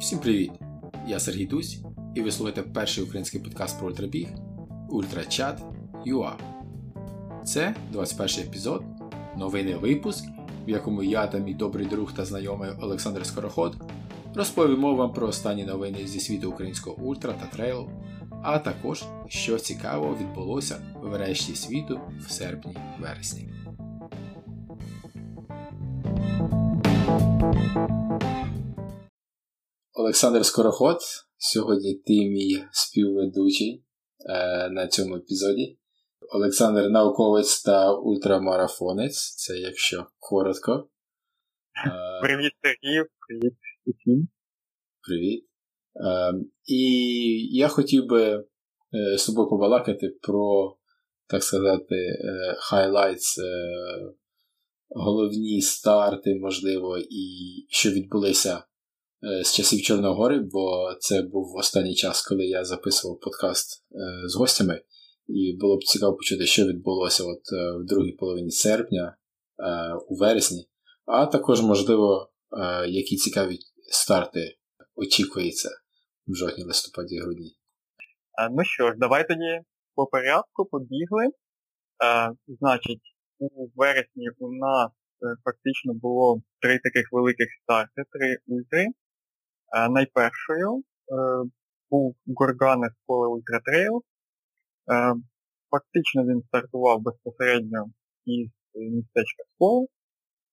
Всім привіт! Я Сергій Дусь, і ви слухаєте перший український подкаст про ультрабіг Ультрачат UA. Це 21 епізод, новинний випуск, в якому я та мій добрий друг та знайомий Олександр Скороход розповімо вам про останні новини зі світу українського ультра та трейлу, а також, що цікавого відбулося в решті світу в серпні-вересні. Олександр Скороход. Сьогодні ти мій співведучий е, на цьому епізоді. Олександр науковець та ультрамарафонець. Це якщо коротко. Е, привіт, Сергій, привіт. Привіт. Е, і я хотів би е, з тобою побалакати про, так сказати, е, highlights, е, головні старти, можливо, і що відбулися Е, з часів Чорногори, бо це був останній час, коли я записував подкаст е, з гостями, і було б цікаво почути, що відбулося от е, в другій половині серпня, у вересні, а також, можливо, які цікаві старти очікуються в жовтні, листопаді грудні. Ну що ж, давай тоді по порядку побігли. Значить, у вересні у нас фактично було три таких великих старти, три ультри. Е, найпершою е, був Горганес поле Ультратрейл. Е, фактично він стартував безпосередньо із містечка Споли.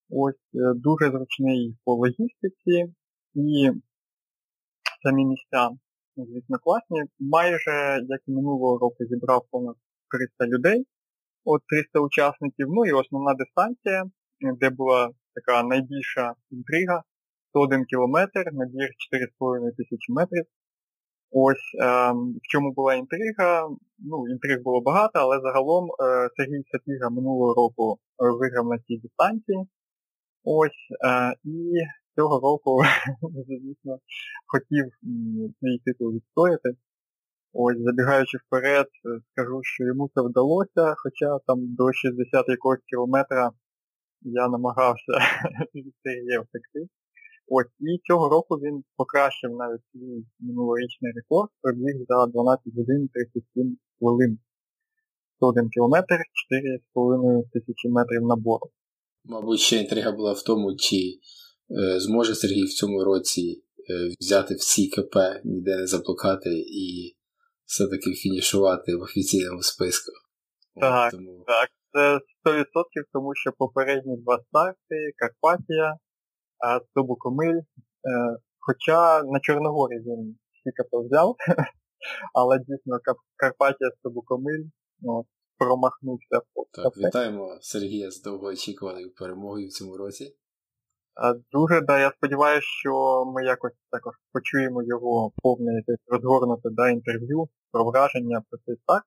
Ось дуже зручний по логістиці і самі місця, звісно, класні. Майже, як і минулого року, зібрав понад 300 людей, от 300 учасників. Ну і основна дистанція, де була така найбільша інтрига, 101 кілометр, набір 4,5 тисячі метрів. Ось е, в чому була інтрига. Ну, інтриг було багато, але загалом е, Сергій Сапіга минулого року е, виграв на цій дистанції. Ось, е, і цього року, звісно, хотів свій титул відстояти. Ось, забігаючи вперед, е, скажу, що йому це вдалося, хоча там до 60 якогось кілометра я намагався від Сергія втекти. Ось, і цього року він покращив навіть свій минулорічний рекорд, пробіг за 12 годин 37 хвилин. 101 кілометр, 4,5 тисячі метрів набору. Мабуть, ще інтрига була в тому, чи е, зможе Сергій в цьому році е, взяти всі КП, ніде не заблукати і все-таки фінішувати в офіційному списку. Так, тому... так, це 100%, тому що попередні два старти, Карпатія, Субукомиль. Е, хоча на Чорногорі він то взяв, але дійсно Карпатія Субукомиль ну, промахнувся. Так, Вітаємо Сергія з довгоочікуваною перемогою в цьому році. Дуже, да, я сподіваюся, що ми якось також почуємо його повне якесь розгорнуте да, інтерв'ю про враження про цей старт.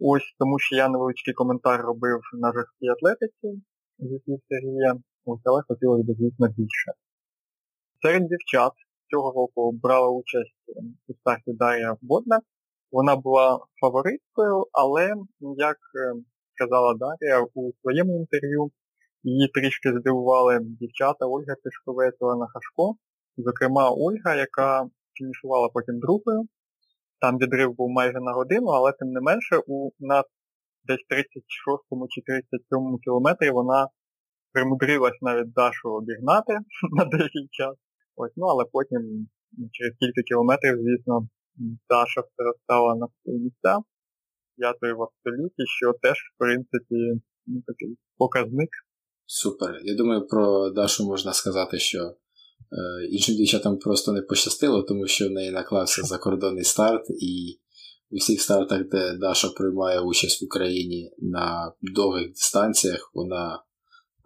Ось тому що я невеличкий коментар робив на жорсткій атлетиці зі слів Сергія але хотілося б, звісно, більше. Серед дівчат цього року брала участь у старті Дар'я Водна. Вона була фавориткою, але, як е, сказала Дар'я у своєму інтерв'ю, її трішки здивували дівчата Ольга Тишковець, Олена Хашко. Зокрема, Ольга, яка фінішувала потім другою. Там відрив був майже на годину, але тим не менше у на десь 36 чи 37 кілометрі вона примудрилась навіть Дашу обігнати на деякий час. Ось, ну але потім через кілька кілометрів, звісно, Даша стала на свої місця. П'ятою в абсолюті, що теж, в принципі, ну, такий показник. Супер. Я думаю, про Дашу можна сказати, що е, іншим дівчатам просто не пощастило, тому що в неї наклався закордонний старт, і у всіх стартах, де Даша приймає участь в Україні на довгих дистанціях, вона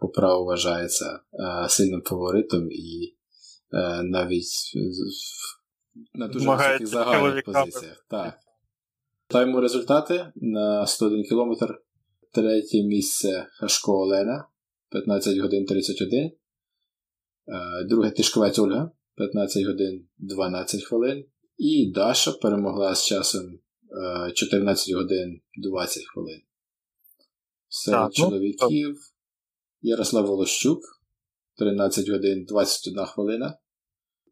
по праву вважається е, сильним фаворитом і е, навіть на дуже високих загальних позиціях. Так. Таємо результати на 101 км. Третє місце Хашко Олена 15 годин 31. Е, друге Тишковець Ольга 15 годин 12 хвилин. І Даша перемогла з часом 14 годин 20 хвилин. Серед так, ну, чоловіків Ярослав Волощук 13 годин 21 хвилина.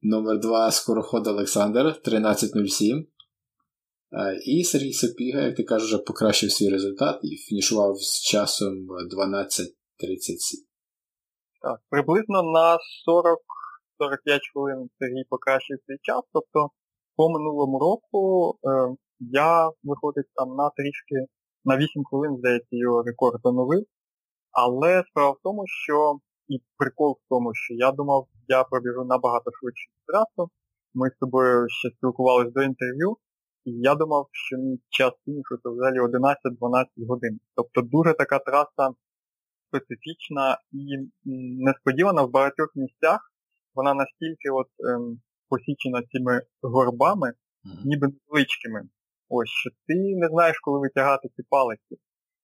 Номер 2 скороход Олександр 13.07. І Сергій Сапіга, як ти кажеш, вже покращив свій результат і фінішував з часом 12.37. Так, приблизно на 40-45 хвилин Сергій покращив свій час. Тобто по минулому року е, я виходить там на трішки на 8 хвилин, здається, його рекорд оновив. Але справа в тому, що і прикол в тому, що я думав, я пробіжу набагато швидше трасу. Ми з тобою ще спілкувалися до інтерв'ю, і я думав, що мій час фінішу це взагалі 11-12 годин. Тобто дуже така траса специфічна і несподівана в багатьох місцях. Вона настільки от ем, посічена цими горбами, ніби невеличкими. Ось, що ти не знаєш, коли витягати ці палиці.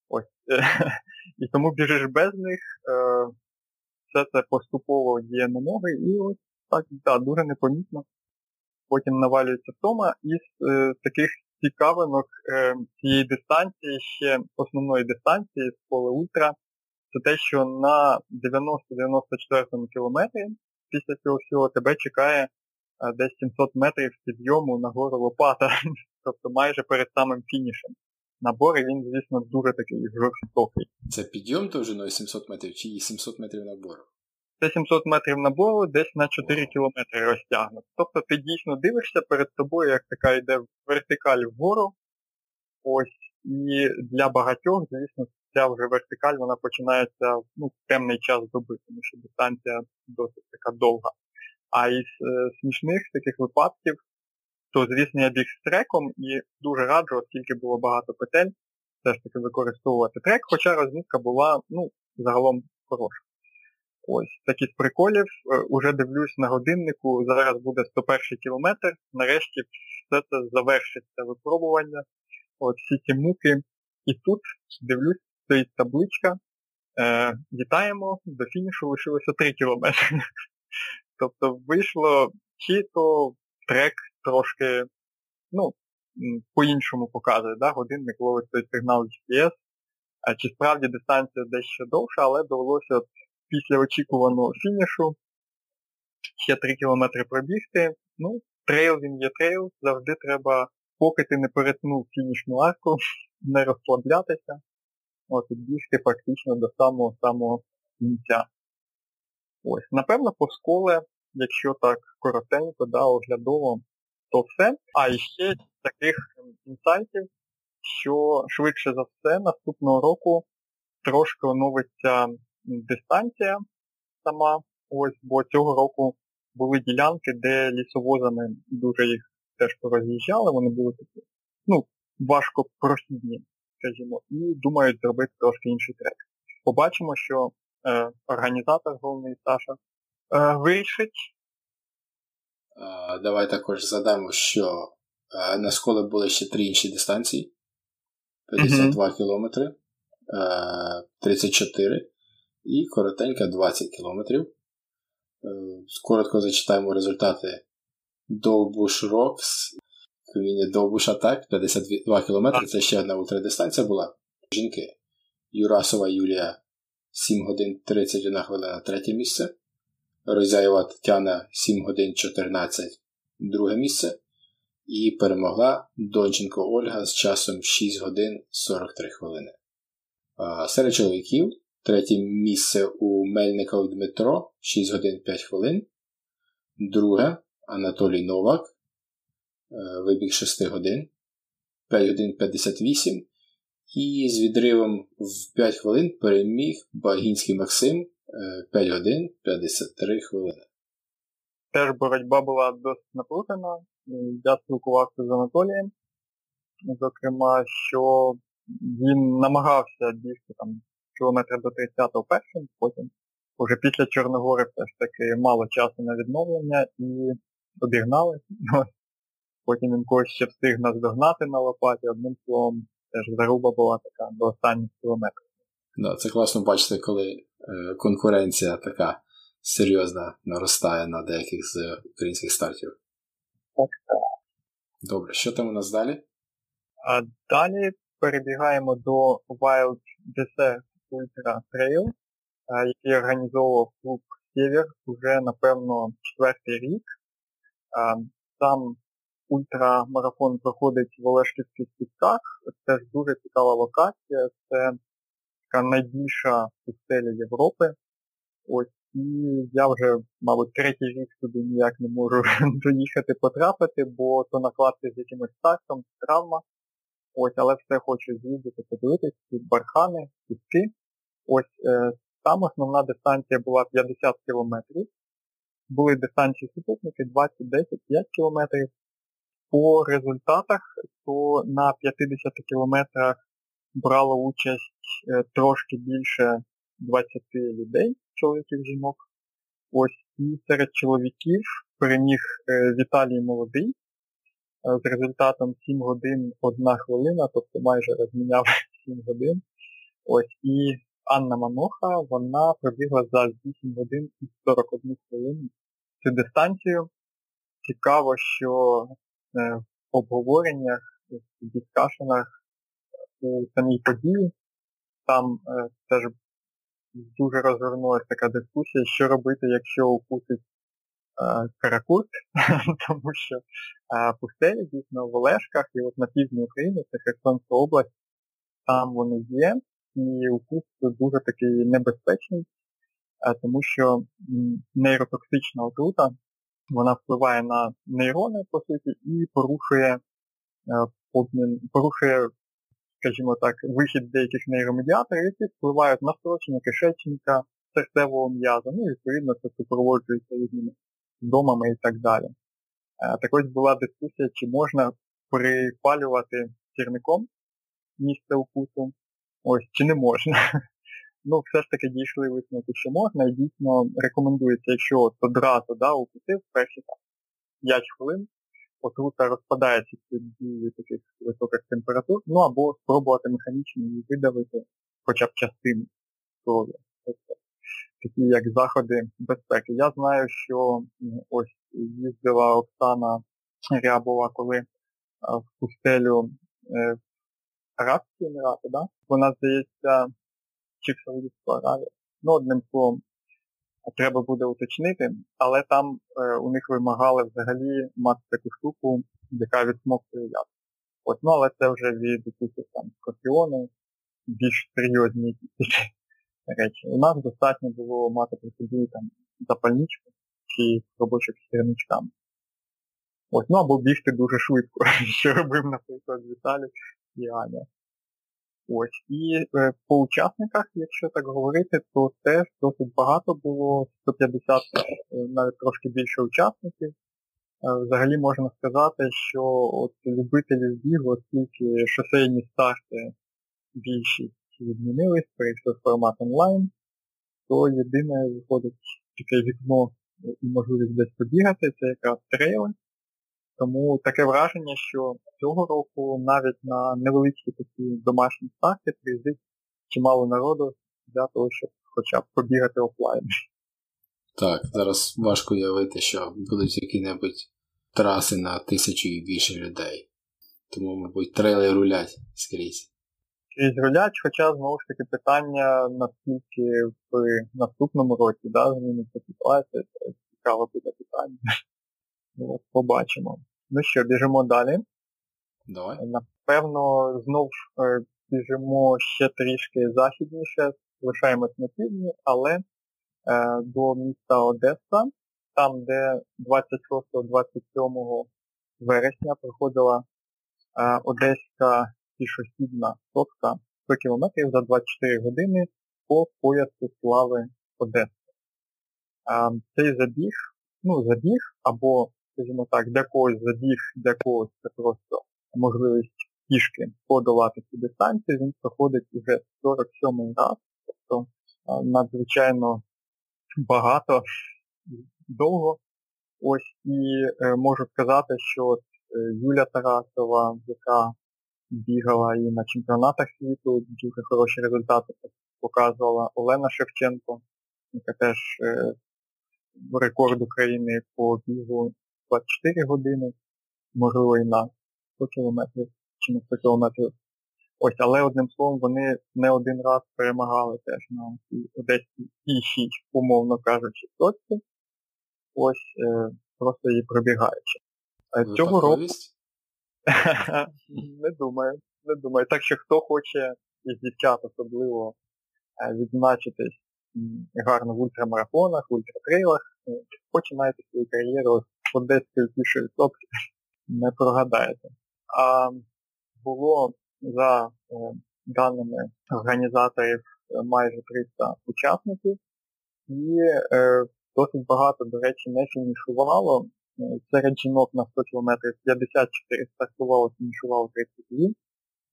Ось. І тому біжиш без них, е, все це поступово є на ноги, і ось так, да, дуже непомітно. Потім навалюється втома. Із е, таких цікавинок е, цієї дистанції, ще основної дистанції з поле Ультра, це те, що на 90-94 кілометрі після цього всього тебе чекає е, десь 700 метрів підйому на гору Лопата, тобто майже перед самим фінішем. Набор, і він, звісно, дуже такий жорстокий. Це підйом довжиною 700 метрів чи 700 метрів набору? Це 700 метрів набору десь на 4 кілометри розтягнуто. Тобто ти дійсно дивишся перед тобою, як така йде вертикаль вгору. Ось, і для багатьох, звісно, ця вже вертикаль вона починається ну, в темний час доби, тому що дистанція досить така довга. А із е, смішних таких випадків, то, звісно, я біг з треком і дуже раджу, оскільки було багато петель, все ж таки використовувати трек, хоча розмітка була ну, загалом хороша. Ось такі з приколів. Е, уже дивлюсь на годиннику, зараз буде 101 кілометр. Нарешті все це завершиться випробування. От всі ці муки. І тут дивлюсь, стоїть табличка. Е, Вітаємо, до фінішу лишилося 3 кілометри. Тобто вийшло чи то трек трошки, ну, по-іншому показує, да? годинник ловить той сигнал GPS, а чи справді дистанція дещо довша, але довелося от після очікуваного фінішу ще 3 кілометри пробігти. Ну, трейл він є трейл, завжди треба, поки ти не перетнув фінішну арку, не розслаблятися, от і бігти практично до самого-самого кінця. Ось, напевно, по школе, якщо так коротенько, да, оглядово, то все. А ще таких інсайтів, що швидше за все наступного року трошки оновиться дистанція сама, ось, бо цього року були ділянки, де лісовозами дуже їх теж пороз'їжджали, вони були такі, ну, важко прохідні, скажімо, і думають зробити трошки інший трек. Побачимо, що е, організатор головний Саша вирішить. Давай також задамо, що е, на школи були ще три інші дистанції. 52 mm-hmm. кілометри, 34 е, і коротенька 20 кілометрів. Е, коротко зачитаємо результати Довбуш Рокс, Довбуш Атак, 52 кілометри. Це ще одна ультрадистанція була. Жінки. Юрасова Юлія 7 годин 31 хвилина третє місце. Розяєва Тетяна 7 годин 14 друге місце. І перемогла Донченко Ольга з часом 6 годин 43 хвилини. Серед чоловіків Третє місце у Мельников Дмитро 6 годин 5 хвилин. Друге Анатолій Новак. Е, вибіг 6 годин 5 годин 58. І з відривом в 5 хвилин переміг Багінський Максим 5 е, годин 53 хвилини. Теж боротьба була досить наплутана. Я спілкувався з Анатолієм. Зокрема, що він намагався бігти там кілометрів до 30-го першим, потім вже після Чорногори все ж таки мало часу на відновлення і обігнали. Потім він когось ще встиг нас догнати на лопаті, одним словом, теж заруба була така до останніх кілометрів. Да, Це класно бачити, коли конкуренція така серйозна наростає на деяких з українських стартів. Так, так. Добре, що там у нас далі? А Далі перебігаємо до Wild Desert Ultra Trail, який організовував клуб Сєвєр вже, напевно, четвертий рік. Сам ультрамарафон проходить в Олешківських пісках. Це ж дуже цікава локація, це така найбільша пустеля Європи. Ось і я вже, мабуть, третій рік туди ніяк не можу доїхати потрапити, бо то накладки з якимось стартом, травма. Ось, але все хочу з'їздити, подивитись, ці бархани, піски. Ось е, там основна дистанція була 50 кілометрів. Були дистанції супутники 20, 10, 5 кілометрів. По результатах, то на 50 кілометрах брало участь трошки більше 20 людей, чоловіків жінок. Ось і серед чоловіків переміг е, Віталій Молодий е, з результатом 7 годин 1 хвилина, тобто майже розміняв 7 годин. Ось і Анна Маноха, вона пробігла за 8 годин і 41 хвилину цю дистанцію. Цікаво, що в обговореннях, в дискашенах у самій події там теж дуже розвернулася така дискусія, що робити, якщо укусить е, каракут, тому що е, пустелі дійсно в Олешках і от на півдні України, це Херсонська область, там вони є, і укус дуже такий небезпечний, е, тому що нейротоксична отрута, вона впливає на нейрони, по суті, і порушує порушує скажімо так, вихід деяких нейромедіаторів, які впливають на строчення кишечника, серцевого м'яза, ну і відповідно це супроводжується різними домами і так далі. Е, так ось була дискусія, чи можна припалювати сірником місце укусу, ось, чи не можна. Ну, все ж таки дійшли висновки, що можна, і дійсно рекомендується, якщо одразу да, укусив перші 5 хвилин, отрута розпадається під дією таких високих температур, ну або спробувати механічно її видавити хоча б частину крові. Тобто такі як заходи безпеки. Я знаю, що ось їздила Оксана Рябова, коли в пустелю е, Арабські Емірати, да? вона, здається, чи в Саудівську Аравію. Ну, одним словом, треба буде уточнити, але там е, у них вимагали взагалі мати таку штуку, яка відсмоктує яд. От, ну, але це вже від якихось там скорпіони, більш серйозні речі. У нас достатньо було мати при собі там запальничку чи робочих сірничками. Ось, ну або бігти дуже швидко, що робив, наприклад, Віталій і Аня. Ось. І е, по учасниках, якщо так говорити, то теж досить багато було, 150, е, навіть трошки більше учасників. Е, взагалі можна сказати, що от любителі збігу, оскільки шосейні старти більшість відмінились, перейшли в формат онлайн, то єдине виходить таке вікно і можливість десь побігати, це якраз трейли. Тому таке враження, що цього року навіть на невеличкі такі домашні старти приїздить чимало народу для того, щоб хоча б побігати офлайн. Так, зараз важко уявити, що будуть які-небудь траси на тисячу і більше людей. Тому, мабуть, трейли рулять скрізь. Скрізь рулять, хоча знову ж таки питання, наскільки в наступному році да, зміниться ситуація, це цікаве буде питання. Ну, от Побачимо. Ну що, біжимо далі. Давай. Напевно, знов е, біжимо ще трішки західніше, лишаємось на півдні, але е, до міста Одеса, там, де 26-27 вересня проходила е, Одеська пішохідна сотка 100 км за 24 години по поясу слави Одеси. Е, цей забіг, ну, забіг або скажімо так, для когось забіг, для когось це просто можливість пішки подолати цю дистанцію, він проходить вже 47 раз, тобто надзвичайно багато, довго. Ось і е, можу сказати, що е, Юля Тарасова, яка бігала і на чемпіонатах світу, дуже хороші результати показувала Олена Шевченко, яка теж е, рекорд України по бігу 24 години, можливо і на 100 кілометрів чи на 100 кілометрів. Ось, але одним словом, вони не один раз перемагали теж на цій Одеській і умовно кажучи, точці. Ось, е, просто її пробігаючи. А Цього року не думаю, не думаю. Так що хто хоче із дівчат особливо відзначитись гарно в ультрамарафонах, в ультратрейлах, починайте свою кар'єру по 10 тисячі не прогадаєте. А було за даними організаторів майже 300 учасників, і е, досить багато, до речі, не фінішувало. Серед жінок на 100 км 54 стартувало, фінішувало 32,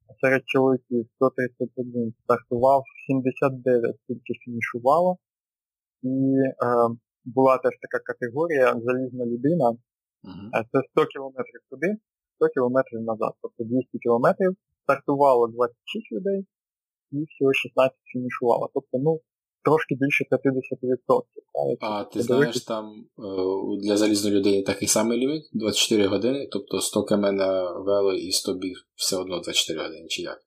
а серед чоловіків 131 стартував, 79 тільки фінішувало. І е, була теж така категорія залізна людина. Uh-huh. Це 100 км туди, 100 км назад. Тобто 200 км стартувало 26 людей і всього 16 фінішувало. Тобто, ну, трошки більше 50%. А ти знаєш, там е, для залізної людини такий самий ліміт 24 години, тобто 100 км на вело і 100 біг все одно 24 години, чи як?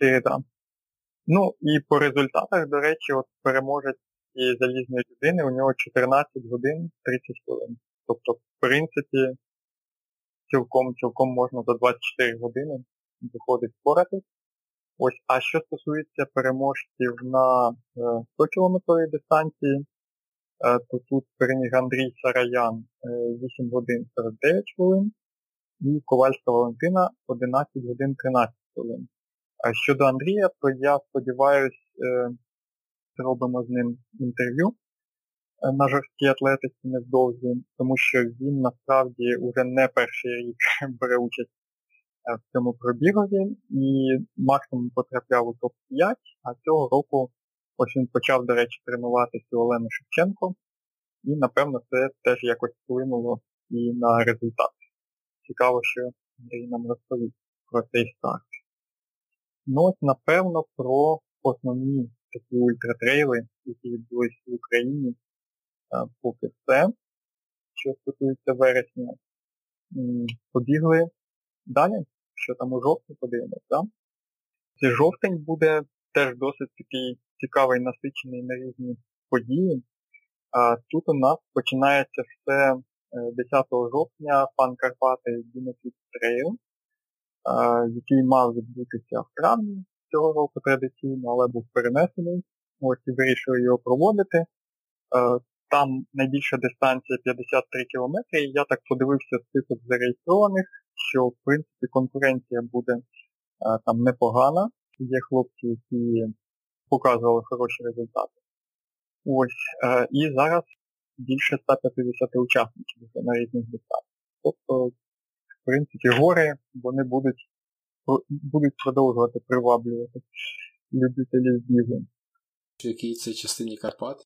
4, так. Ну і по результатах, до речі, от переможець цієї залізної людини, у нього 14 годин 30 хвилин. Тобто, в принципі, цілком цілком можна за 24 години виходить впоратись. Ось, а що стосується переможців на 100 е, кілометровій дистанції, е, то тут переміг Андрій Сараян 8 е, годин 49 хвилин і Ковальська Валентина 11 годин 13 хвилин. А щодо Андрія, то я сподіваюся, зробимо з ним інтерв'ю на жорсткій атлетиці невдовзі, тому що він насправді вже не перший рік бере участь в цьому пробігові і максимум потрапляв у топ-5, а цього року ось він почав, до речі, тренуватися у Олени Шевченко, і, напевно, це теж якось вплинуло і на результат. Цікаво, що Андрій нам розповість про цей старт. Ну ось, напевно, про основні такі ультратрейли, які відбулись в Україні поки все, що стосується вересня. Побігли далі що там у жовтні подивимось, так? Цей жовтень буде теж досить такий цікавий, насичений на різні події. А Тут у нас починається все 10 е, жовтня пан Карпати Dynafit Trail, який мав відбутися в травні цього традиційно, але був перенесений. Ось і вирішили його проводити. Е, там найбільша дистанція 53 км, і я так подивився список зареєстрованих що в принципі конкуренція буде е, там непогана. Є хлопці, які показували хороші результати. Ось. Е, і зараз більше 150 учасників на різних дистанціях. Тобто, в принципі, гори вони будуть будуть продовжувати приваблювати любителів бігу. В якій це частині Карпат?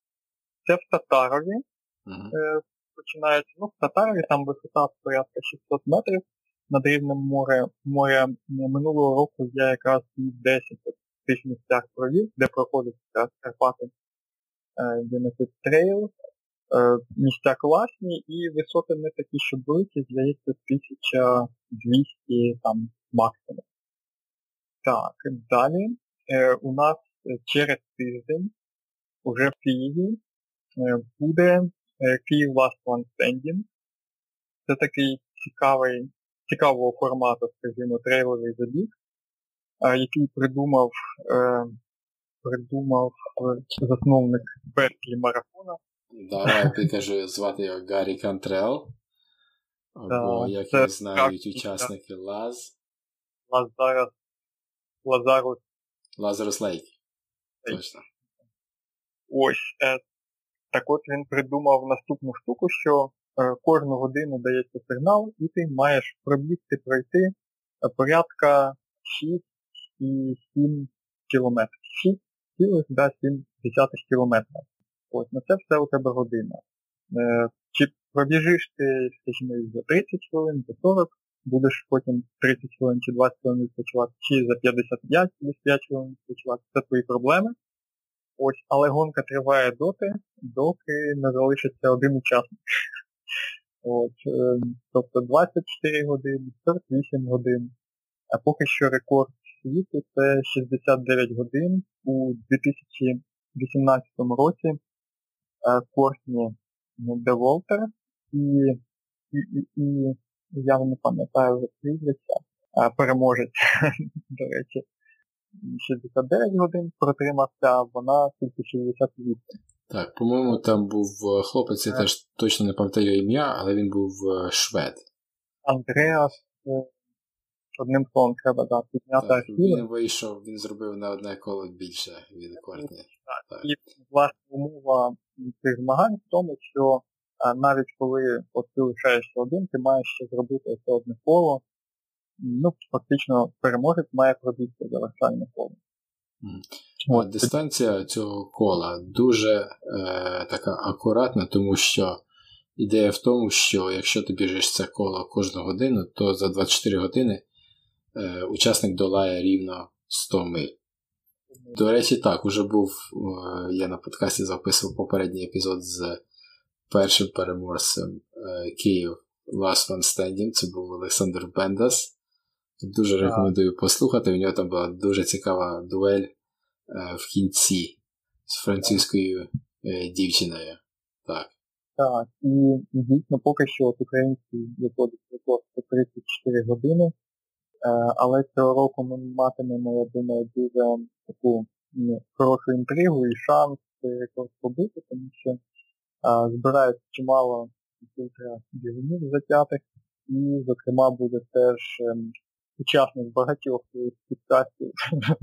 Це в Татарові. Е, починається, ну, в Татарові там висота порядка 600 метрів над рівнем моря, моря минулого року я якраз 10 в тих місцях провів, де проходить якраз Карпати Genesis Trail. Е, місця класні і висоти не такі, що великі, здається, 1200 там максимум. Так, далі е, у нас через тиждень уже в Києві е, буде Київ Last One Standing. Це такий цікавий цікавого формату, скажімо, трейловий забіг, який придумав е, придумав е, засновник Берклі марафона. Давай ти кажи, звати його Гаррі Кантрел. Або, як їх знають учасники Лаз. Лазарус. Лазарус. Лазарус Лейк. Точно. Ось. Е, так от він придумав наступну штуку, що Е, кожну годину дається сигнал, і ти маєш пробігти, пройти е, порядка 6 і 7 кілометрів. 6,7 кілометра. Ось на це все у тебе година. Е, чи пробіжиш ти, скажімо, за 30 хвилин, за 40, будеш потім 30 хвилин чи 20 хвилин відпочивати, чи за 55 чи 5 хвилин відпочивати, це твої проблеми. Ось, але гонка триває доти, доки не залишиться один учасник. От, е, Тобто 24 години, 48 годин. А поки що рекорд світу це 69 годин у 2018 році е, Кортні Деволтер і і, і, і я не пам'ятаю вже прізвища, переможець, до речі, 69 годин протримався, а вона тільки 68. Так, по-моєму, там був е, хлопець, я теж точно не пам'ятаю ім'я, але він був е, швед. Андреас, е, одним словом треба да, підняти архіви. Він вийшов, він зробив на одне коло більше від Кортні. Так, так. І власне умова цих змагань в тому, що навіть коли от ти лишаєшся один, ти маєш ще зробити це одне коло. Ну, фактично, переможець має пробігти завершальне коло. От, Дистанція цього кола дуже е, така акуратна, тому що ідея в тому, що якщо ти біжиш це коло кожну годину, то за 24 години е, учасник долає рівно 100 миль. До речі, так, уже був, е, я на подкасті записував попередній епізод з першим переможцем е, Київ Last One Standing, це був Олександр Бендас. Дуже так. рекомендую послухати. У нього там була дуже цікава дуель е, в кінці з французькою е, дівчиною. Так. Так, і дійсно поки що от український виходить рекорд 34 години. Але цього року ми матимемо, я думаю, дуже таку ну, хорошу інтригу і шанс рекорд побити, тому що збирають чимало бігунів затятих, і, зокрема, буде теж ем, учасник багатьох підкастів.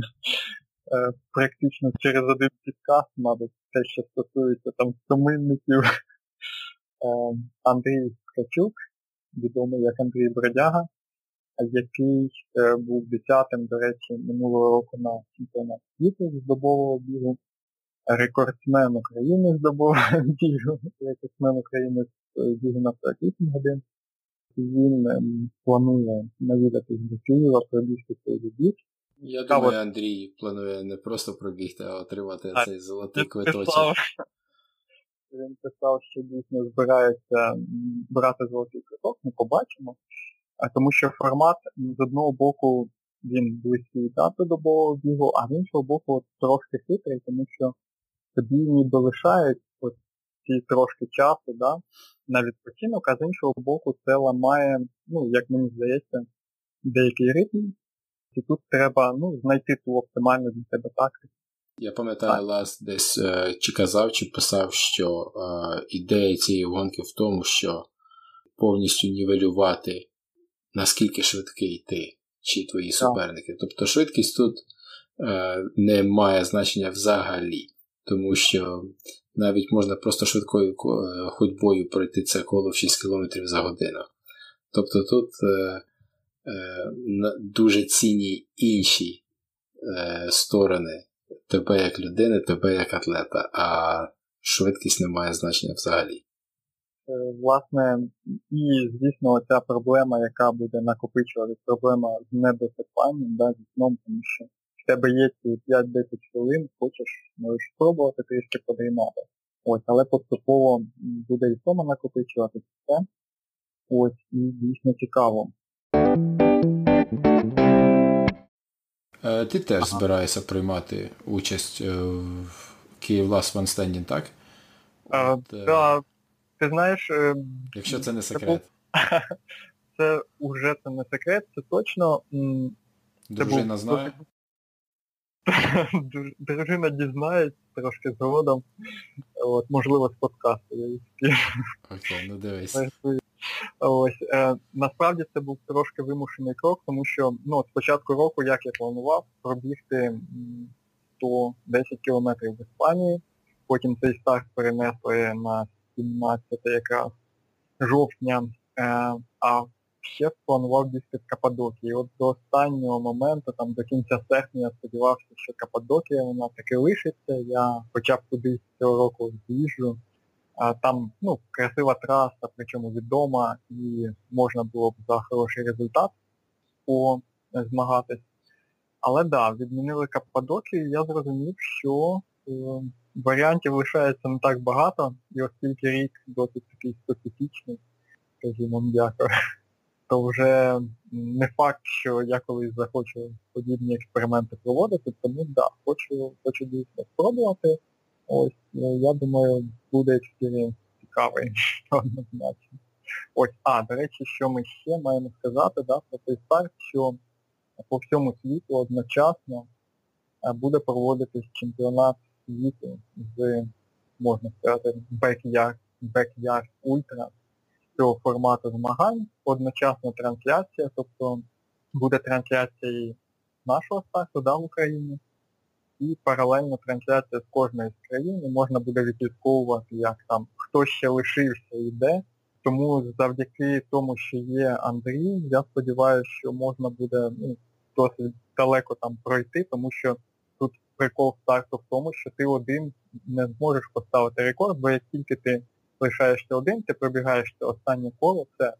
Е, практично через один підкаст, мабуть, те, що стосується там стомильників. Ем, Андрій Ткачук, відомий як Андрій Бродяга, який е, був десятим, до речі, минулого року на чемпіонат світу з добового бігу рекордсмен України здобув бігу, рекордсмен України з бігу на 48 годин. Він ем, планує навідатись до Києва, пробігти цей біг. Я думаю, от... Андрій планує не просто пробігти, а отримати а, цей золотий квиточок. Він писав, що дійсно збирається брати золотий квиток, ми побачимо. А тому що формат з одного боку він близький до добового бігу, а з іншого боку от, трошки хитрий, тому що тобі ніби лишають ось ці трошки часу да, на відпочинок, а з іншого боку це ламає, ну, як мені здається, деякий ритм. І тут треба ну, знайти ту оптимальну для тебе тактику. Я пам'ятаю, Лас десь е, чи казав, чи писав, що е, ідея цієї гонки в тому, що повністю нівелювати, наскільки швидкий ти чи твої суперники. Тобто швидкість тут е, не має значення взагалі тому що навіть можна просто швидкою е, ходьбою пройти це коло в 6 км за годину. Тобто тут е, е, дуже цінні інші сторони тебе як людини, тебе як атлета, а швидкість не має значення взагалі. Власне, і, звісно, ця проблема, яка буде накопичуватися, проблема з недосипанням, да, зі сном, тому що тебе є ці 5-10 хвилин, хочеш, можеш спробувати трішки подрімати. Ось, але поступово буде і сома накопичувати все. Ось, і дійсно цікаво. Е, ти теж ага. збираєшся приймати участь е, в Київ Last One Standing, так? Е, да, Ти знаєш... Якщо це не секрет. Це вже це не секрет, це точно. Дружина це знає? Дружина дізнається трошки згодом. От, Можливо, з подкасту. Окей, ну дивись. Ось, е, Насправді це був трошки вимушений крок, тому що ну, з початку року, як я планував, пробігти 110 кілометрів в Іспанії, потім цей старт перенесли на 17 якраз жовтня, е, а ще планував бігти в Каппадокії. От до останнього моменту, там до кінця серпня, я сподівався, що Каппадокія вона таки лишиться. Я хоча б кудись цього року з'їжджу. А Там ну, красива траса, причому відома, і можна було б за хороший результат змагатись. Але так, да, відмінили Каппадокію, і я зрозумів, що е, варіантів лишається не так багато, і оскільки рік досить такий специфічний, скажімо, дякую то вже не факт, що я колись захочу подібні експерименти проводити, тому так, да, хочу хочу дійсно спробувати. Ось, ну, я думаю, буде експеримент цікавий, однозначно. Ось, а, до речі, що ми ще маємо сказати, да, про цей старт, що по всьому світу одночасно е, буде проводитись чемпіонат світу з, можна сказати, backyard, backyard Ultra цього формату змагань, одночасно трансляція, тобто буде трансляція і нашого старту да, в Україні, і паралельно трансляція з кожної з країн, і можна буде відслідковувати, як там хто ще лишився і де. Тому завдяки тому, що є Андрій, я сподіваюся, що можна буде ну, досить далеко там пройти, тому що тут прикол старту в тому, що ти один не зможеш поставити рекорд, бо як тільки ти лишаєшся один, ти пробігаєш це останнє коло, все,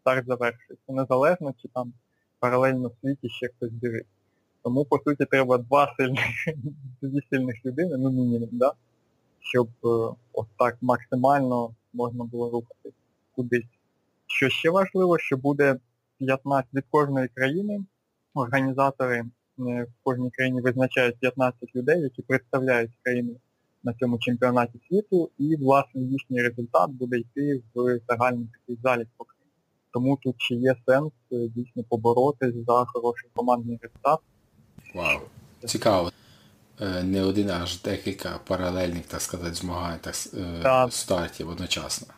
старт завершується. Незалежно чи там паралельно в світі ще хтось дивиться. Тому, по суті, треба два сильних, дві сильних людини, ну мінімум, да? щоб е, ось так максимально можна було рухатись кудись. Що ще важливо, що буде 15 від кожної країни, організатори е, в кожній країні визначають 15 людей, які представляють країну на цьому чемпіонаті світу, і власне їхній результат буде йти в загальний такий залік. Тому тут ще є сенс е, дійсно поборотись за хороший командний результат. Вау. Цікаво. Е, Не один, аж декілька паралельних, так сказати, змагань так, е, Так. стартів одночасно.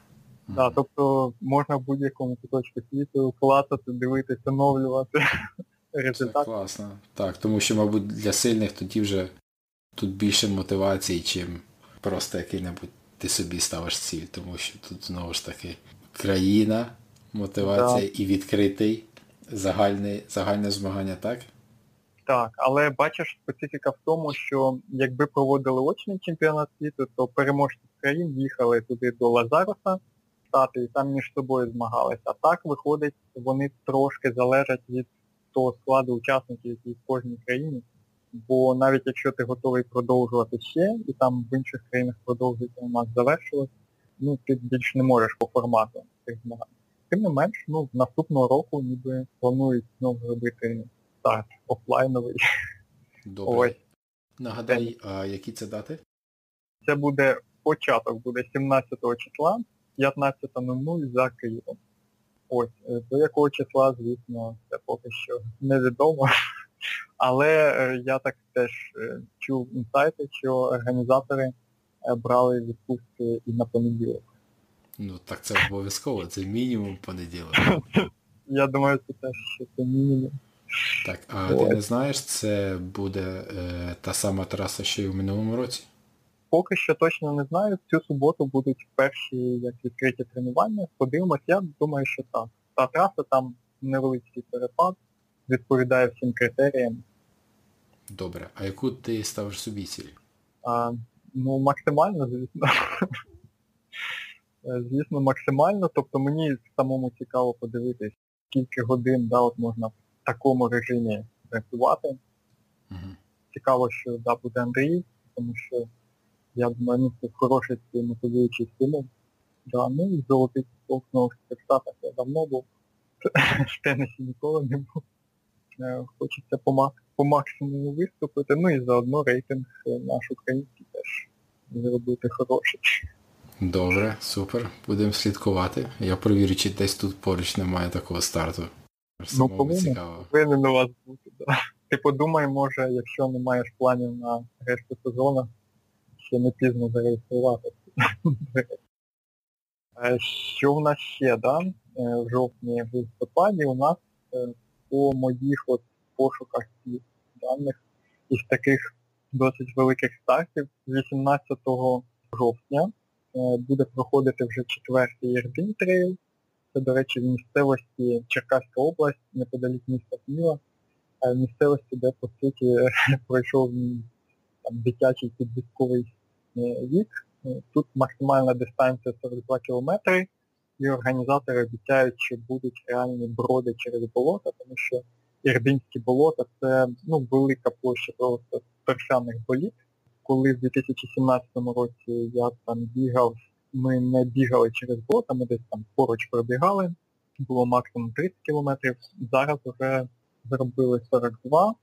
Да, тобто можна в будь-якому куточку світу клацати, дивитися, оновлювати Це результат. класно. Так, тому що, мабуть, для сильних тоді вже тут більше мотивації, чим просто який-небудь ти собі ставиш ціль, тому що тут знову ж таки країна, мотивація і відкритий загальний, загальне змагання, так? Так, але бачиш, специфіка в тому, що якби проводили очний чемпіонат світу, то переможці з країн їхали туди до Лазароса стати і там між собою змагалися. А так виходить, вони трошки залежать від того складу учасників, які в кожній країні. Бо навіть якщо ти готовий продовжувати ще, і там в інших країнах продовжується у нас завершилось, ну ти більш не можеш по формату цих змагань. Тим не менш, ну наступного року ніби планують знову робити старт офлайновий. Добре. Ось. Нагадай, а які це дати? Це буде початок, буде 17 числа, 15.00 за Києвом. Ось, е, до якого числа, звісно, це поки що невідомо. Але е, я так теж е, чув інсайти, що організатори е, брали відпустки і на понеділок. Ну так це обов'язково, це мінімум понеділок. Я думаю, це теж ще це мінімум. Так, а ти не знаєш, це буде е, та сама траса, що й у минулому році? Поки що точно не знаю. Цю суботу будуть перші як відкриті тренування. Подивимось, я думаю, що так. Та траса там невеличкий перепад, відповідає всім критеріям. Добре. А яку ти ставиш собі ціль? А, ну, максимально, звісно. Е, Звісно, максимально. Тобто мені самому цікаво подивитись, скільки годин да, от можна в такому режимі працювати. Угу. Цікаво, що да, буде Андрій, тому що я думаю, ну, це хороший мотивуючий стимул. Да, ну і золотий таки в Штатах я давно був. В тенісі ніколи не був. Е, Хочеться по, по максимуму виступити, ну і заодно рейтинг е, наш український теж зробити хороший. Добре, супер. Будемо слідкувати. Я провірю, чи десь тут поруч немає такого старту. Самому по-моєму. Повинен у вас бути, да. Ти подумай, може, якщо не маєш планів на решту сезону, ще не пізно зареєструватися. Е, Що в нас ще, да? В жовтні, в листопаді у нас по моїх от пошуках і даних із таких досить великих стартів з 18 жовтня е, буде проходити вже четвертий Єрдин трейл. Це, до речі, в місцевості Черкаська область, неподалік міста Києва, е, в місцевості, де по суті пройшов там, дитячий підвізковий е, вік. Тут максимальна дистанція 42 кілометри, і організатори обіцяють, що будуть реальні броди через болота, тому що Ірбінські болота це ну, велика площа просто торфяних боліт. Коли в 2017 році я там бігав, ми не бігали через болота, ми десь там поруч пробігали, було максимум 30 кілометрів. Зараз вже зробили 42,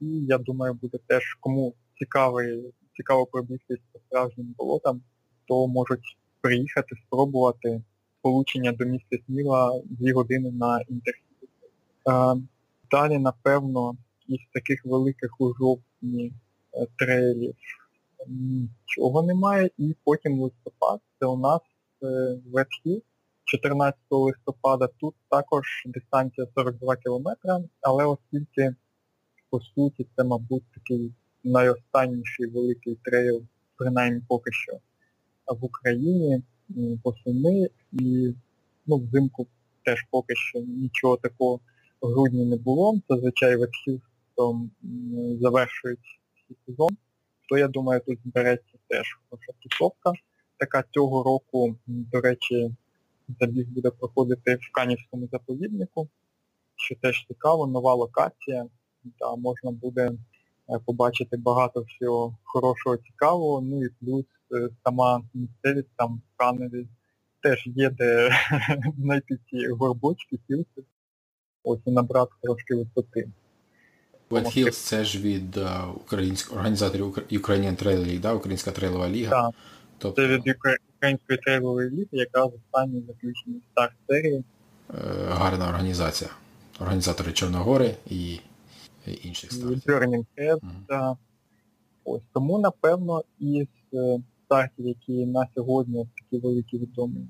і я думаю, буде теж кому цікавий, цікаво пробігтись по справжнім болотам, то можуть приїхати, спробувати сполучення до міста Сміла 2 години на інтерсіті. Далі, напевно, із таких великих у жовтні е, трейлів нічого немає. І потім листопад, це у нас Ветхіл 14 листопада. Тут також дистанція 42 км, але оскільки, по суті, це, мабуть, такий найостанніший великий трейл, принаймні поки що, в Україні восени і ну, взимку теж поки що нічого такого в грудні не було. Зазвичай ветхівством завершують сезон, то я думаю, тут збереться теж хороша тусовка. Така цього року, до речі, забіг буде проходити в Канівському заповіднику, що теж цікаво, нова локація, та можна буде е, побачити багато всього хорошого, цікавого, ну і плюс е, сама місцевість там в Каневі теж є де знайти ці горбочки, філси, ось і набрати трошки висоти. Wet Hills це ж від uh, українських організаторів Ukrainian Trail League, да? Українська трейлова ліга. Так. Тобто... Це від Української трейлової ліги, яка в останній заключеній старт серії. Е, гарна організація. Організатори Чорногори і інших стартів. Burning Head, так. Ось. Тому, напевно, із е, стартів, які на сьогодні такі великі відомі,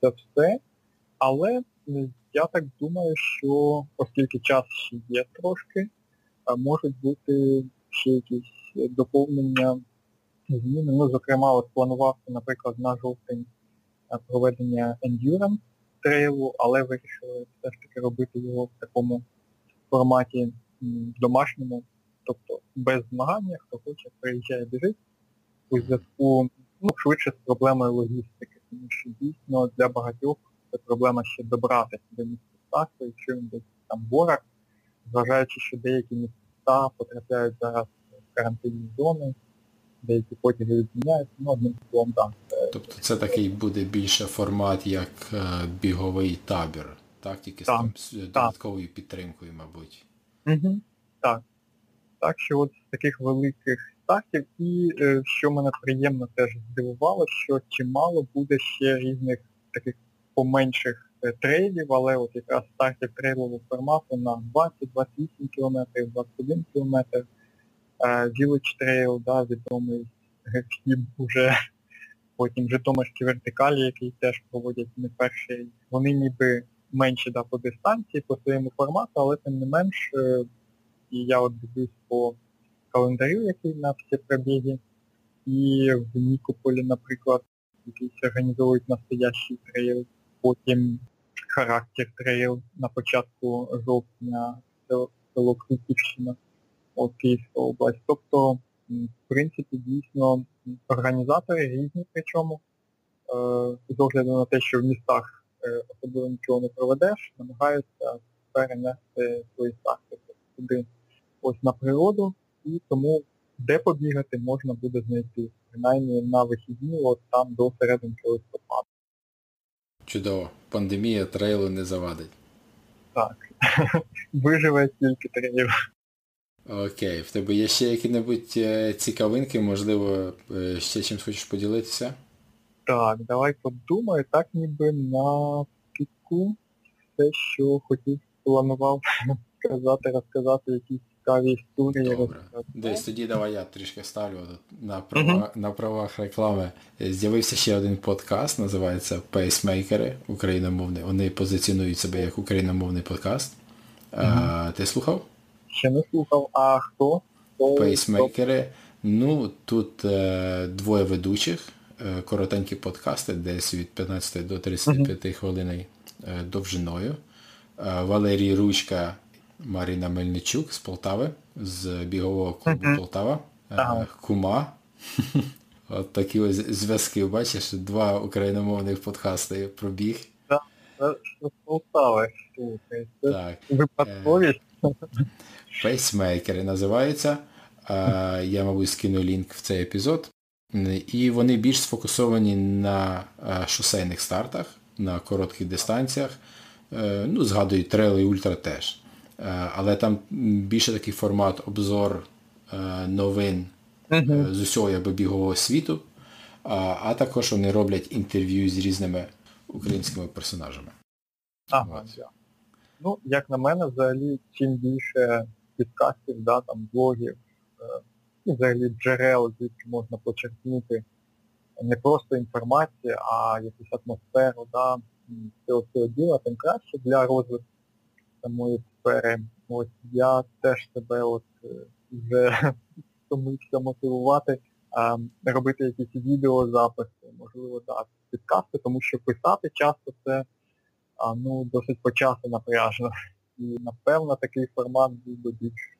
це все. Але я так думаю, що оскільки час ще є трошки, можуть бути ще якісь доповнення зміни. Ну, зокрема, от планувався, наприклад, на жовтень е, проведення Endurance трейлу, але вирішили все ж таки робити його в такому форматі домашньому, тобто без змагання, хто хоче, приїжджає біжить у зв'язку ну, швидше з проблемою логістики, тому що дійсно для багатьох це проблема ще добратися до старту, якщо він десь там горах, зважаючи, що деякі місця потрапляють зараз в карантинні зони, деякі потяги відміняють, ну одним словом, так. Тобто це такий буде більше формат, як е, біговий табір, так? Тільки з там додатковою підтримкою, мабуть. Угу, Так. Так що от з таких великих стартів і е, що мене приємно теж здивувало, що чимало буде ще різних таких поменших е, трейлів, але от якраз стартів трейлового формату на 20-28 км, 21 км. Village Trail, да, відомий гриб уже потім Житомирські вертикалі, які теж проводять не перший. Вони ніби менші да, по дистанції, по своєму формату, але тим не менш, е, і я от дивлюсь по календарю, який на всі пробіги, і в Нікополі, наприклад, якийсь організовують настоящий трейл, потім характер trail на початку жовтня, село Крутівщина от Київська область. Тобто, в принципі, дійсно організатори різні, причому, е, з огляду на те, що в містах е, особливо нічого не проведеш, намагаються перенести свої старти туди ось на природу, і тому де побігати можна буде знайти, принаймні на вихідні, от там до серединки листопада. Чудово. Пандемія трейлу не завадить. Так. Виживе тільки трейл. Окей, в тебе є ще які-небудь е, цікавинки, можливо, е, ще чимось хочеш поділитися? Так, давай подумаю, так ніби на піку все, що хотів, планував сказати, розказати якісь цікаві історії. Добре. Десь тоді давай я трішки ставлю на права, uh-huh. на правах реклами. З'явився ще один подкаст, називається Пейсмейкери україномовний. Вони позиціонують себе як україномовний подкаст. Uh-huh. А, Ти слухав? Ще не слухав, а хто? Пейсмейкери. Ну, тут е, двоє ведучих, е, коротенькі подкасти, десь від 15 до 35 uh-huh. хвилин е, довжиною. Е, Валерій Ручка, Маріна Мельничук з Полтави, з бігового клубу uh-huh. Полтава, uh-huh. Кума. От такі ось зв'язки, бачиш, два україномовних подкасти про біг. Так, випадковість. Фейсмейкери називаються. Я, мабуть, скину лінк в цей епізод. І вони більш сфокусовані на шосейних стартах, на коротких дистанціях. Е, ну, Згадують трейл і ультра теж. Е, але там більше такий формат обзор е, новин uh-huh. з усього якби, бігового світу. А також вони роблять інтерв'ю з різними українськими персонажами. Ага. Ну, як на мене, взагалі, чим більше підкастів, да, там, блогів, е, і взагалі джерел, звідки можна почерпнути не просто інформацію, а якусь атмосферу, да, цього цього діла, тим краще для розвитку самої сфери. Ось я теж себе от вже втомився мотивувати, а, робити якісь відеозаписи, можливо, так, підкасти, тому що писати часто це а, ну, досить по часу напряжно. І напевно такий формат був би більш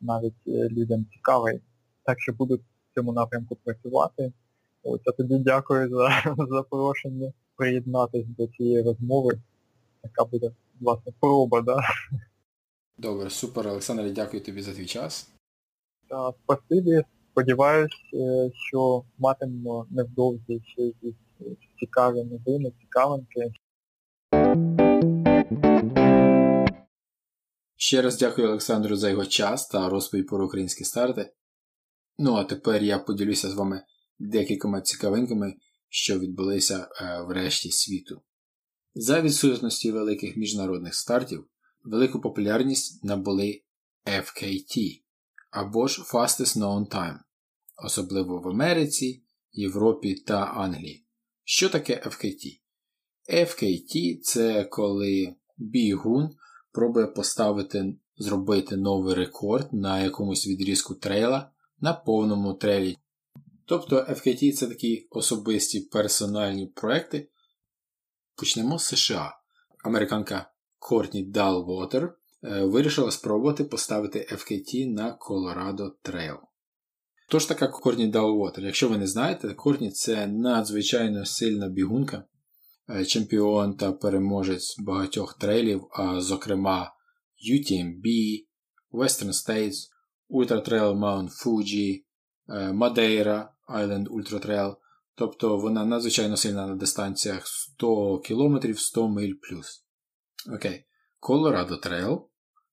навіть е, людям цікавий. Так що буду в цьому напрямку працювати. Ось, а тобі дякую за запрошення приєднатися до цієї розмови. Яка буде, власне, проба, да? Добре, супер, Олександр, дякую тобі за твій час. Та, спасибі. Сподіваюсь, е, що матимемо невдовзі ще якісь е, цікаві новини, цікавинки. Ще раз дякую Олександру за його час та розповідь про українські старти. Ну а тепер я поділюся з вами декількома цікавинками, що відбулися е, в решті світу. За відсутності великих міжнародних стартів, велику популярність набули FKT або ж Fastest Known Time, особливо в Америці, Європі та Англії. Що таке FKT? FKT це коли бігун пробує поставити, зробити новий рекорд на якомусь відрізку трейла на повному трейлі. Тобто FKT це такі особисті персональні проекти. Почнемо з США. Американка Кортні Далвотер вирішила спробувати поставити FKT на Colorado Trail. Тож така Кортні Далвотер, якщо ви не знаєте, Кортні це надзвичайно сильна бігунка, е, чемпіон та переможець багатьох трейлів, а зокрема UTMB, Western States, Ultra Trail Mount Fuji, е, Madeira Island Ultra Trail. Тобто вона надзвичайно сильна на дистанціях 100 км 100 миль плюс. Окей. Colorado Trail.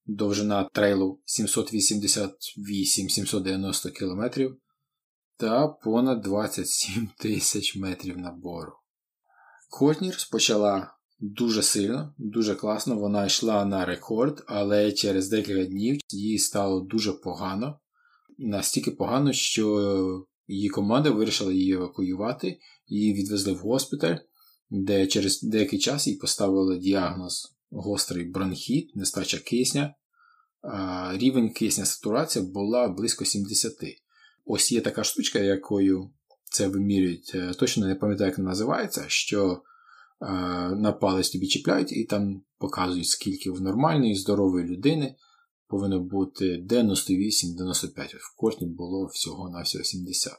Довжина трейлу 788-790 км та понад 27 тисяч метрів набору. Котні розпочала дуже сильно, дуже класно. Вона йшла на рекорд, але через декілька днів їй стало дуже погано. Настільки погано, що її команда вирішила її евакуювати, її відвезли в госпіталь, де через деякий час їй поставили діагноз гострий бронхіт, нестача кисня. Рівень кисня сатурація була близько 70. Ось є така штучка, якою це вимірюють, е, точно не пам'ятаю, як вона називається, що на палець тобі чіпляють і там показують, скільки в нормальної, здорової людини повинно бути 98-95. В кортні було всього на всього 70.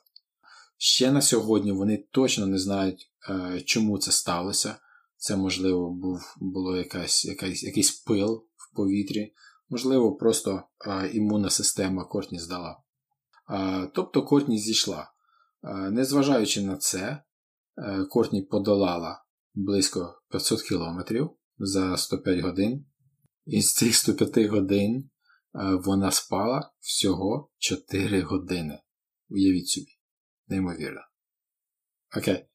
Ще на сьогодні вони точно не знають, е, чому це сталося. Це, можливо, був було якась, якась, якийсь пил в повітрі, можливо, просто а, імунна система Кортні здала. А, тобто Кортні зійшла. Незважаючи на це, е, Кортні подолала близько 500 кілометрів за 105 годин. І з цих 105 годин а, вона спала всього 4 години. Уявіть собі. Неймовірно. Окей.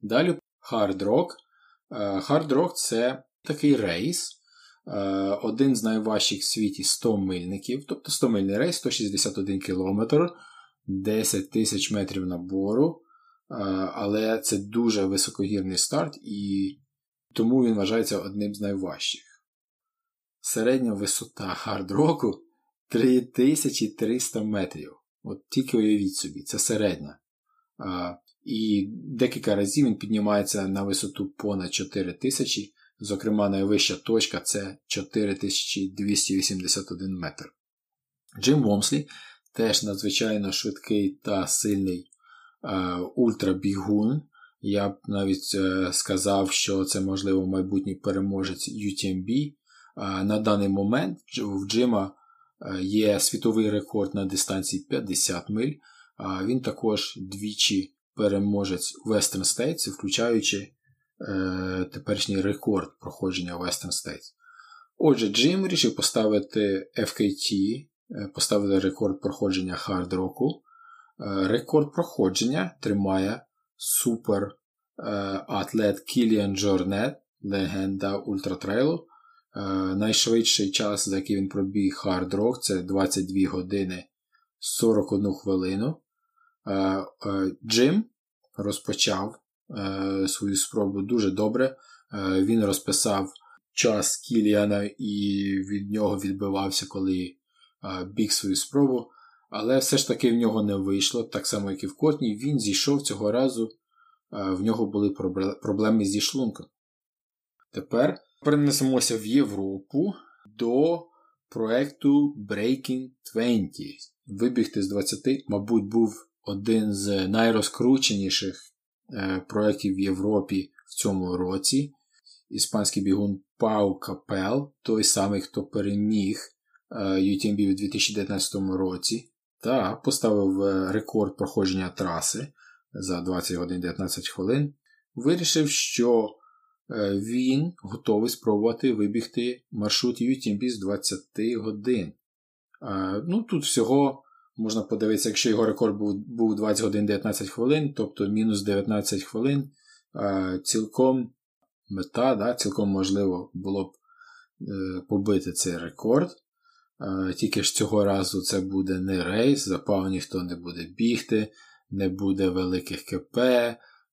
Далі Hard Rock. Hard Rock це такий рейс, е, один з найважчих в світі 100 мильників, тобто 100 мильний рейс, 161 км, 10 тисяч метрів набору. Е, але це дуже високогірний старт, і тому він вважається одним з найважчих. Середня висота хард-року 3300 метрів. От тільки уявіть собі, це середня. І декілька разів він піднімається на висоту понад 4 тисячі, зокрема, найвища точка це 4281 метр. Джим Вомслі теж надзвичайно швидкий та сильний е, ультрабігун. Я б навіть е, сказав, що це, можливо, майбутній переможець UTMB. Е, на даний момент в Джима е, є світовий рекорд на дистанції 50 миль. Він також двічі переможець Western States, включаючи е, теперішній рекорд проходження Western States. Отже, Джим вирішив поставити FKT, е, поставити рекорд проходження Hard Rock. Е, рекорд проходження тримає супер атлет Кіліан Джорнет, легенда ультратрейлу. Найшвидший час, за який він пробіг Hard Rock, це 22 години 41 хвилину. Джим розпочав свою спробу дуже добре. Він розписав час Кіліана і від нього відбивався, коли біг свою спробу. Але все ж таки в нього не вийшло, так само, як і в Котні. Він зійшов цього разу, в нього були проблеми зі шлунком. Тепер перенесемося в Європу до проекту Breaking 20. Вибігти з 20, мабуть, був один з найрозкрученіших е, проєктів в Європі в цьому році. Іспанський бігун Пау Капел, той самий, хто переміг UTMB у 2019 році, та поставив е, рекорд проходження траси за 20 годин 19 хвилин, вирішив, що Е, він готовий спробувати вибігти маршрут UTMB з 20 годин. Ну, Тут всього можна подивитися, якщо його рекорд був був 20 годин 19 хвилин, тобто мінус 19 хвилин, е, цілком мета, да, цілком можливо було б побити цей рекорд. Тільки ж цього разу це буде не рейс, запав ніхто не буде бігти, не буде великих КП,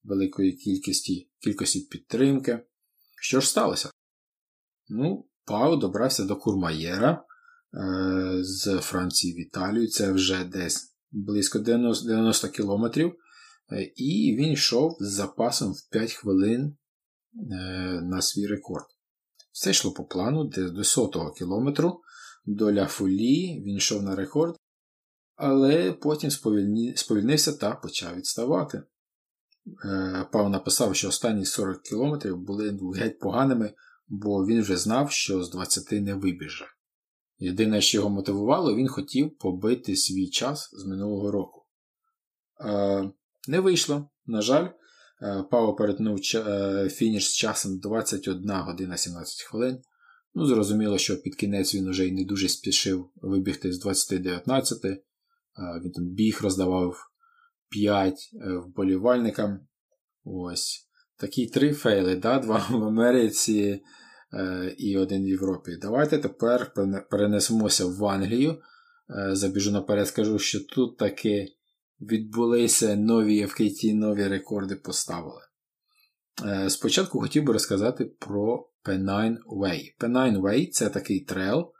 великої кількості кількості підтримки. Що ж сталося? Ну, Пау добрався до Курмаєра е, з Франції в Італію. Це вже десь близько 90 90 кілометрів. Е, і він йшов з запасом в 5 хвилин е, на свій рекорд. Все йшло по плану, десь до 100 кілометру до Ля Фулі він йшов на рекорд, але потім сповільнився та почав відставати. Е, Пав написав, що останні 40 кілометрів були геть поганими, бо він вже знав, що з 20 не вибіже. Єдине, що його мотивувало, він хотів побити свій час з минулого року. Е, не вийшло, на жаль, е, Паво перетнув фініш з часом 21 година 17 хвилин. Ну, зрозуміло, що під кінець він уже й не дуже спішив вибігти з 20-19. Він там біг роздавав 5 е, вболівальникам. Ось. Такі три фейли, да? два в Америці е, і один в Європі. Давайте тепер перенесемося в Англію. Е, забіжу наперед, скажу, що тут таки відбулися нові FKT, нові рекорди поставили. Е, спочатку хотів би розказати про P9 Way. P9 Way це такий трейл.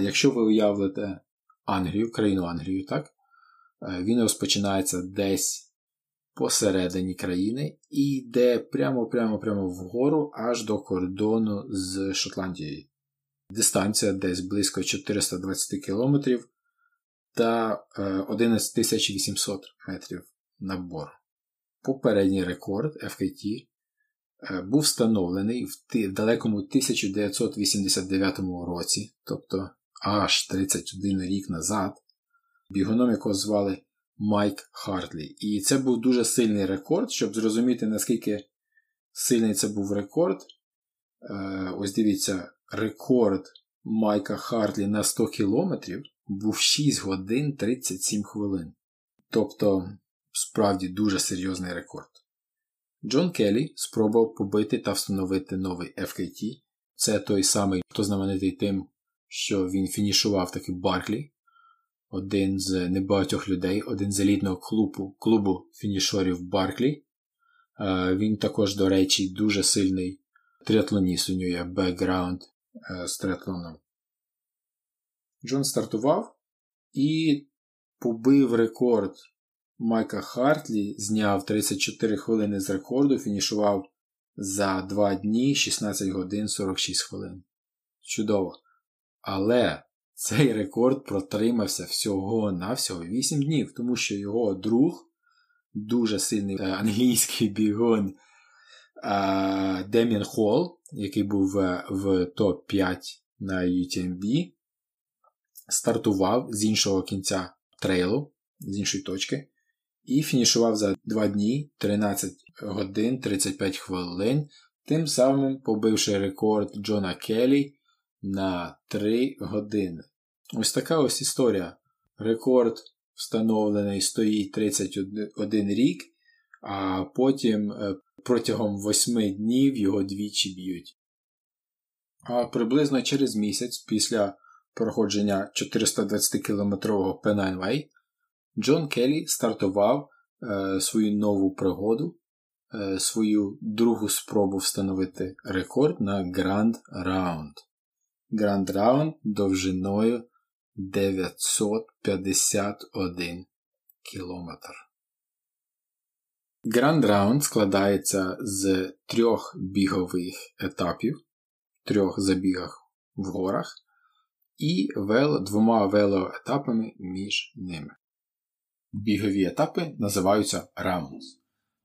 Якщо ви уявите Англію, країну Англію, так? Е, він розпочинається десь посередині країни і йде прямо-прямо-прямо вгору аж до кордону з Шотландією. Дистанція десь близько 420 км та 11800 е, метрів набору. Попередній рекорд FKT е, був встановлений в далекому 1989 році, тобто аж 31 рік назад бігуном якого звали Майк Хартлі. І це був дуже сильний рекорд, щоб зрозуміти, наскільки сильний це був рекорд. Е, ось дивіться, рекорд Майка Хартлі на 100 кілометрів був 6 годин 37 хвилин. Тобто, справді дуже серйозний рекорд. Джон Келлі спробував побити та встановити новий FKT. Це той самий, хто знаменитий тим, що він фінішував таки Барклі один з небагатьох людей, один з елітного клубу клубу фінішорів Барклі. Е, він також, до речі, дуже сильний триатлоніст, у нього є бекграунд е, з триатлоном. Джон стартував і побив рекорд Майка Хартлі, зняв 34 хвилини з рекорду, фінішував за 2 дні 16 годин 46 хвилин. Чудово. Але цей рекорд протримався всього-навсього 8 днів, тому що його друг, дуже сильний е, англійський бігун е, Дем'ян Холл, який був е, в топ-5 на UTMB, стартував з іншого кінця трейлу, з іншої точки, і фінішував за 2 дні 13 годин 35 хвилин, тим самим побивши рекорд Джона Келлі на 3 години. Ось така ось історія. Рекорд встановлений стоїть 31 рік. а потім е, протягом восьми днів його двічі б'ють. А приблизно через місяць після проходження 420-кілометрового Пенайнвей Джон Келлі стартував е, свою нову пригоду, е, свою другу спробу встановити рекорд на Grand Round. Grand Round довжиною 951 кілометр. Grand Round складається з трьох бігових етапів, трьох забігах в горах і вел, двома велоетапами між ними. Бігові етапи називаються Rounds.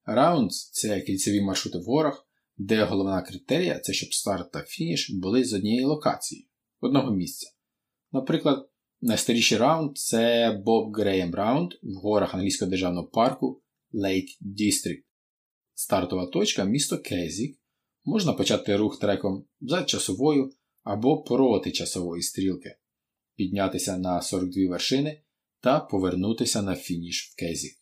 Rounds це кільцеві маршрути в горах, де головна критерія це щоб старт та фініш були з однієї локації, одного місця. Наприклад, найстаріший раунд це Bob Graham Round в горах англійського державного парку Lake District. Стартова точка місто Кезік. Можна почати рух треком за часовою або проти часової стрілки, піднятися на 42 вершини та повернутися на фініш в Кезік.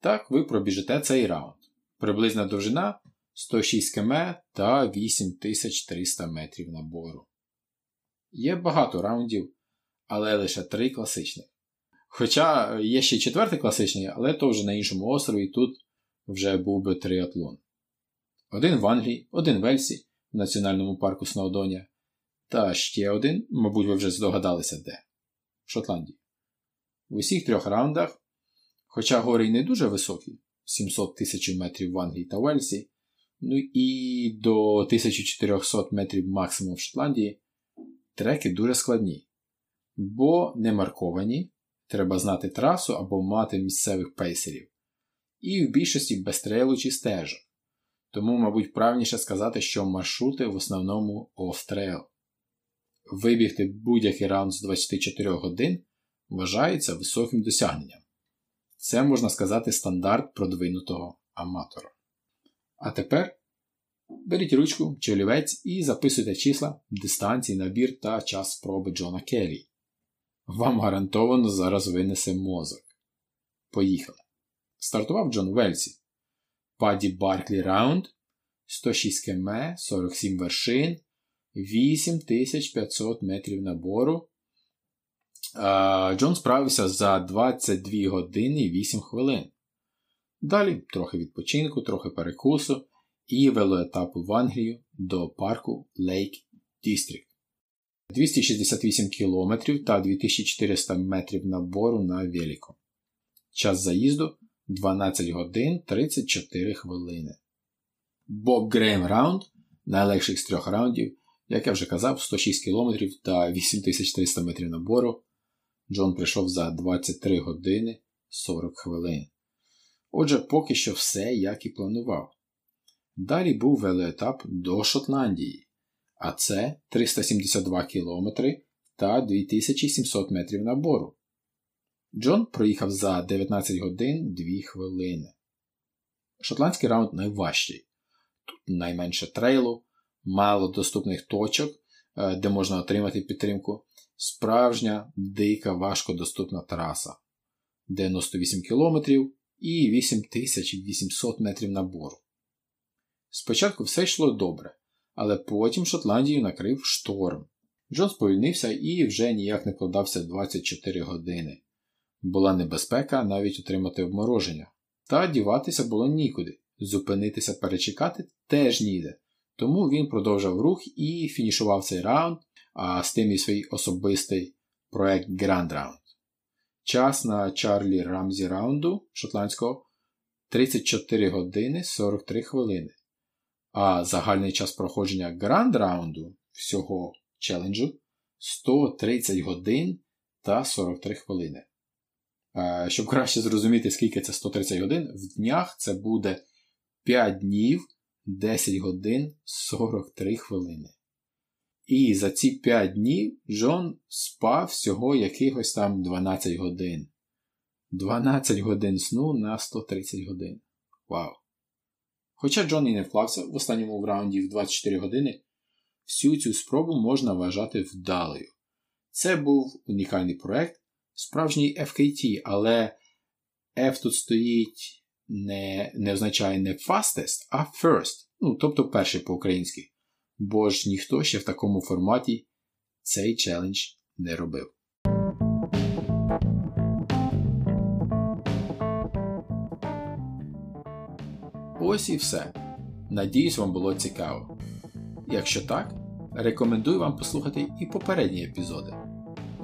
Так ви пробіжите цей раунд. Приблизна довжина 106 км та 8300 метрів набору. Є багато раундів, але лише три класичних. Хоча є ще четвертий класичний, але то вже на іншому острові тут вже був би триатлон. Один в Англії, один в Ельсі, в Національному парку Сноудоня, та ще один, мабуть, ви вже здогадалися де в Шотландії. В усіх трьох раундах, хоча гори й не дуже високі, 700 тисяч метрів в Англії та Уельсі, ну і до 1400 метрів максимум в Шотландії, треки дуже складні, бо не марковані, треба знати трасу або мати місцевих пейсерів, і в більшості без trail у чи стежок. Тому, мабуть, правильніше сказати, що маршрути в основному off-trail. Вибігти будь-який раунд з 24 годин вважається високим досягненням. Це можна сказати стандарт продвинутого аматора. А тепер беріть ручку чи олівець і записуйте числа, дистанції, набір та час спроби Джона Келлі. Вам гарантовано зараз винесе мозок. Поїхали. Стартував Джон Вельсі. Паді Барклі Раунд 106 км, 47 вершин, 8500 метрів набору. Джон справився за 22 години і 8 хвилин. Далі трохи відпочинку, трохи перекусу і велоетап в Англію до парку Lake District. 268 км та 2400 метрів набору на велику. Час заїзду 12 годин 34 хвилини. Боб Грейм раунд найлегший з трьох раундів, як я вже казав, 106 км та 8300 метрів набору. Джон прийшов за 23 години 40 хвилин. Отже, поки що все, як і планував. Далі був велоетап до Шотландії, а це 372 км та 2700 метрів набору. Джон проїхав за 19 годин 2 хвилини. Шотландський раунд найважчий. Тут найменше трейлу, мало доступних точок, е, де можна отримати підтримку. Справжня, дика, важкодоступна траса 98 км і 8800 метрів набору. Спочатку все йшло добре, але потім Шотландію накрив шторм. Джон сповільнився і вже ніяк не вкладався 24 години. Була небезпека навіть отримати обмороження. Та діватися було нікуди, зупинитися перечекати теж ніде. Тому він продовжав рух і фінішував цей раунд, а з тим і свій особистий проект Grand Round. Час на Чарлі Рамзі раунду шотландського 34 години 43 хвилини. А загальний час проходження Grand раунду всього челенджу 130 годин та 43 хвилини. Щоб краще зрозуміти, скільки це 130 годин, в днях це буде 5 днів, 10 годин 43 хвилини. І за ці 5 днів Джон спав всього якихось там 12 годин. 12 годин сну на 130 годин. Вау! Хоча Джон і не вклався в останньому раунді в 24 години, всю цю спробу можна вважати вдалою. Це був унікальний проект, справжній FKT, але F тут стоїть не не означає не fastest, а first, ну, тобто перший по-українськи. Бо ж ніхто ще в такому форматі цей челендж не робив. Ось і все. Надіюсь, вам було цікаво. Якщо так, рекомендую вам послухати і попередні епізоди.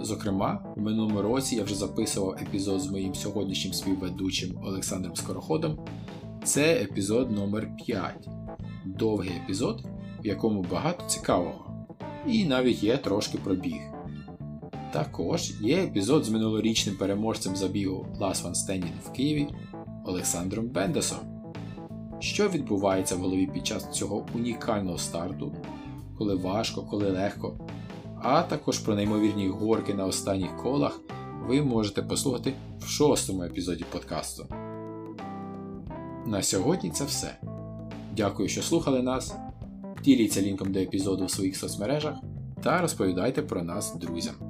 Зокрема, в минулому році я вже записував епізод з моїм сьогоднішнім співведучим Олександром Скороходом. Це епізод номер 5 Довгий епізод, в якому багато цікавого. І навіть є трошки пробіг. Також є епізод з минулорічним переможцем забігу Last One Standing в Києві Олександром Бендесом. Що відбувається в голові під час цього унікального старту, коли важко, коли легко, а також про неймовірні горки на останніх колах ви можете послухати в шостому епізоді подкасту. На сьогодні це все. Дякую, що слухали нас. Діліться лінком до епізоду в своїх соцмережах та розповідайте про нас друзям.